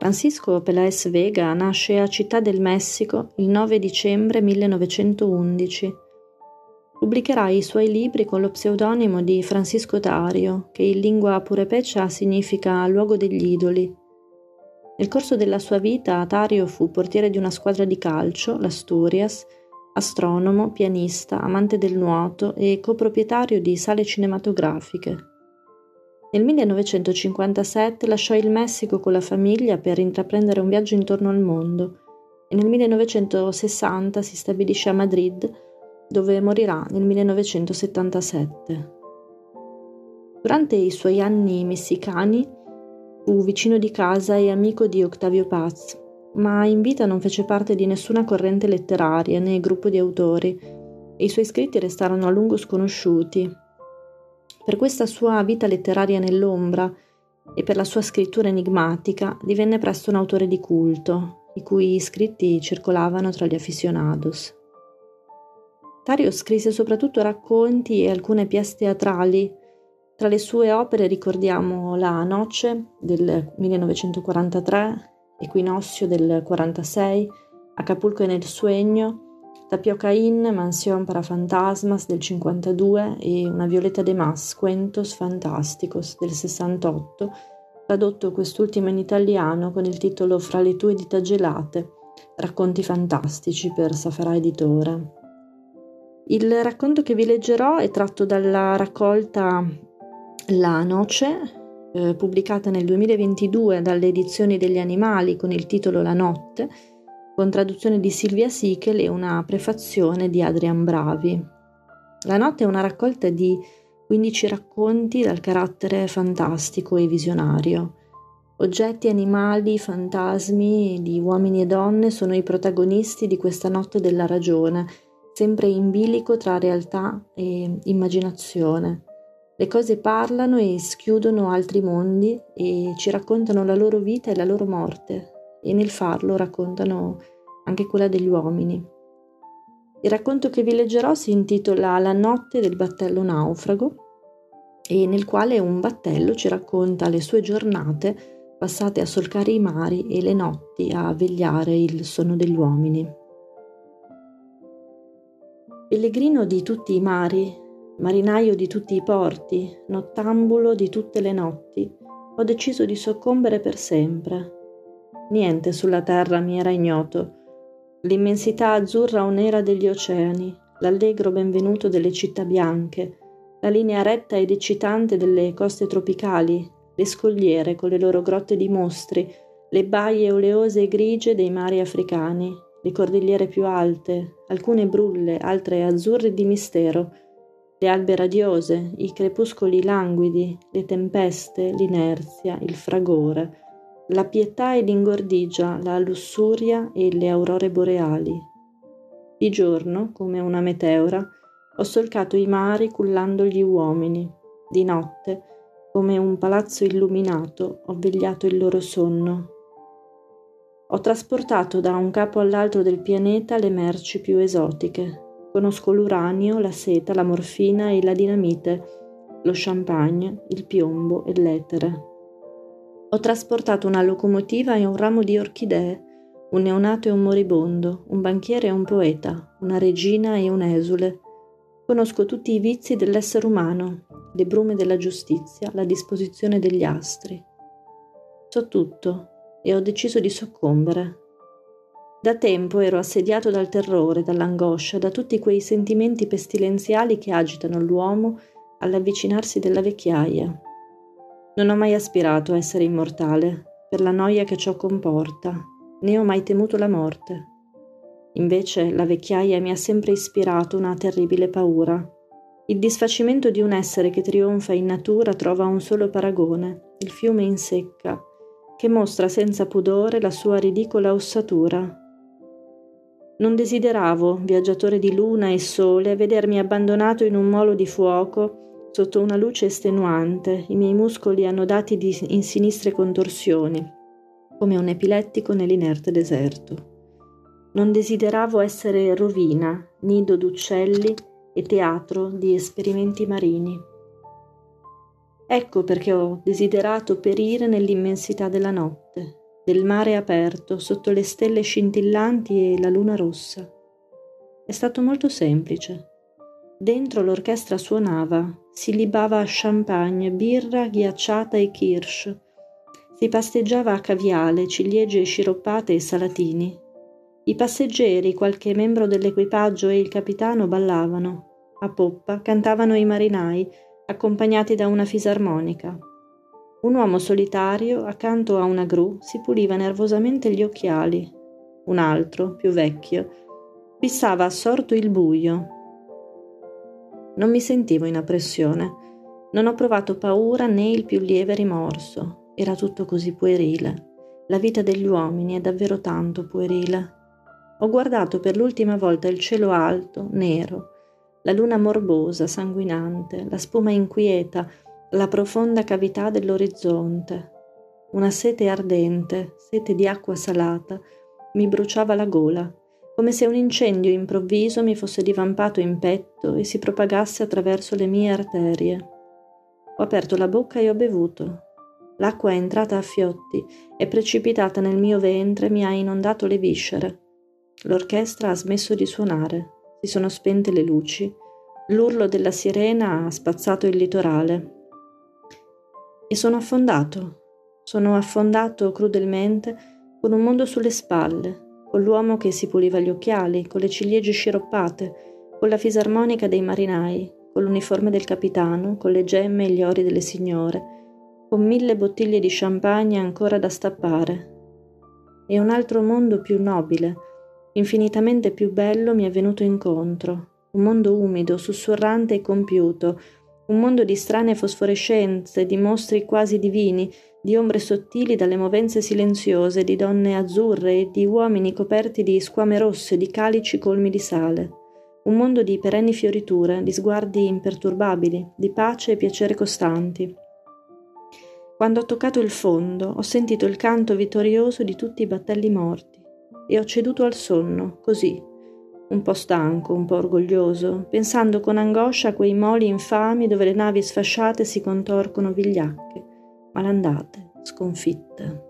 Francisco Peláez Vega nasce a Città del Messico il 9 dicembre 1911. Pubblicherà i suoi libri con lo pseudonimo di Francisco Dario, che in lingua purepecia significa luogo degli idoli. Nel corso della sua vita Dario fu portiere di una squadra di calcio, l'Asturias, astronomo, pianista, amante del nuoto e coproprietario di sale cinematografiche. Nel 1957 lasciò il Messico con la famiglia per intraprendere un viaggio intorno al mondo e nel 1960 si stabilisce a Madrid, dove morirà nel 1977. Durante i suoi anni messicani fu vicino di casa e amico di Octavio Paz, ma in vita non fece parte di nessuna corrente letteraria né gruppo di autori e i suoi scritti restarono a lungo sconosciuti per questa sua vita letteraria nell'ombra e per la sua scrittura enigmatica divenne presto un autore di culto, i cui scritti circolavano tra gli aficionados. Tario scrisse soprattutto racconti e alcune pièce teatrali. Tra le sue opere ricordiamo La Noce del 1943, Equinoccio del 46, Acapulco nel sueño Tapioca In, Mansion para Fantasmas del 52 e Una Violetta de Mas, Cuentos Fantásticos del 68, tradotto quest'ultimo in italiano con il titolo Fra le tue dita gelate, racconti fantastici per Safara Editore. Il racconto che vi leggerò è tratto dalla raccolta La Noce, eh, pubblicata nel 2022 dalle edizioni degli animali con il titolo La Notte, con traduzione di Silvia Sichel e una prefazione di Adrian Bravi. La notte è una raccolta di 15 racconti dal carattere fantastico e visionario. Oggetti, animali, fantasmi di uomini e donne sono i protagonisti di questa notte della ragione, sempre in bilico tra realtà e immaginazione. Le cose parlano e schiudono altri mondi e ci raccontano la loro vita e la loro morte, e nel farlo raccontano anche quella degli uomini. Il racconto che vi leggerò si intitola La notte del battello naufrago e nel quale un battello ci racconta le sue giornate passate a solcare i mari e le notti a vegliare il sonno degli uomini. Pellegrino di tutti i mari, marinaio di tutti i porti, nottambulo di tutte le notti, ho deciso di soccombere per sempre Niente sulla terra mi era ignoto. L'immensità azzurra o nera degli oceani, l'allegro benvenuto delle città bianche, la linea retta ed eccitante delle coste tropicali, le scogliere con le loro grotte di mostri, le baie oleose e grigie dei mari africani, le cordigliere più alte, alcune brulle, altre azzurre di mistero, le albe radiose, i crepuscoli languidi, le tempeste, l'inerzia, il fragore, la pietà e l'ingordigia, la lussuria e le aurore boreali. Di giorno, come una meteora, ho solcato i mari cullando gli uomini. Di notte, come un palazzo illuminato, ho vegliato il loro sonno. Ho trasportato da un capo all'altro del pianeta le merci più esotiche. Conosco l'uranio, la seta, la morfina e la dinamite, lo champagne, il piombo e l'etere. Ho trasportato una locomotiva e un ramo di orchidee, un neonato e un moribondo, un banchiere e un poeta, una regina e un esule. Conosco tutti i vizi dell'essere umano, le brume della giustizia, la disposizione degli astri. So tutto e ho deciso di soccombere. Da tempo ero assediato dal terrore, dall'angoscia, da tutti quei sentimenti pestilenziali che agitano l'uomo all'avvicinarsi della vecchiaia. Non ho mai aspirato a essere immortale, per la noia che ciò comporta, né ho mai temuto la morte. Invece la vecchiaia mi ha sempre ispirato una terribile paura. Il disfacimento di un essere che trionfa in natura trova un solo paragone, il fiume in secca, che mostra senza pudore la sua ridicola ossatura. Non desideravo, viaggiatore di luna e sole, vedermi abbandonato in un molo di fuoco Sotto una luce estenuante, i miei muscoli annodati di, in sinistre contorsioni, come un epilettico nell'inerte deserto. Non desideravo essere rovina, nido d'uccelli e teatro di esperimenti marini. Ecco perché ho desiderato perire nell'immensità della notte, del mare aperto sotto le stelle scintillanti e la luna rossa. È stato molto semplice. Dentro l'orchestra suonava, si libava champagne, birra ghiacciata e kirsch. Si pasteggiava a caviale, ciliegie sciroppate e salatini. I passeggeri, qualche membro dell'equipaggio e il capitano ballavano. A poppa cantavano i marinai, accompagnati da una fisarmonica. Un uomo solitario, accanto a una gru, si puliva nervosamente gli occhiali. Un altro, più vecchio, fissava assorto il buio. Non mi sentivo in appressione. Non ho provato paura né il più lieve rimorso. Era tutto così puerile. La vita degli uomini è davvero tanto puerile. Ho guardato per l'ultima volta il cielo alto, nero, la luna morbosa, sanguinante, la spuma inquieta, la profonda cavità dell'orizzonte. Una sete ardente, sete di acqua salata, mi bruciava la gola, come se un incendio improvviso mi fosse divampato in petto e si propagasse attraverso le mie arterie. Ho aperto la bocca e ho bevuto. L'acqua è entrata a fiotti, è precipitata nel mio ventre e mi ha inondato le viscere. L'orchestra ha smesso di suonare, si sono spente le luci, l'urlo della sirena ha spazzato il litorale e sono affondato. Sono affondato crudelmente con un mondo sulle spalle, con l'uomo che si puliva gli occhiali, con le ciliegie sciroppate, con la fisarmonica dei marinai, con l'uniforme del capitano, con le gemme e gli ori delle signore, con mille bottiglie di champagne ancora da stappare. E un altro mondo più nobile, infinitamente più bello mi è venuto incontro, un mondo umido, sussurrante e compiuto, un mondo di strane fosforescenze, di mostri quasi divini, di ombre sottili dalle movenze silenziose, di donne azzurre e di uomini coperti di squame rosse, di calici colmi di sale. Un mondo di perenni fioriture, di sguardi imperturbabili, di pace e piacere costanti. Quando ho toccato il fondo, ho sentito il canto vittorioso di tutti i battelli morti e ho ceduto al sonno, così, un po' stanco, un po' orgoglioso, pensando con angoscia a quei moli infami dove le navi sfasciate si contorcono vigliacche, malandate, sconfitte.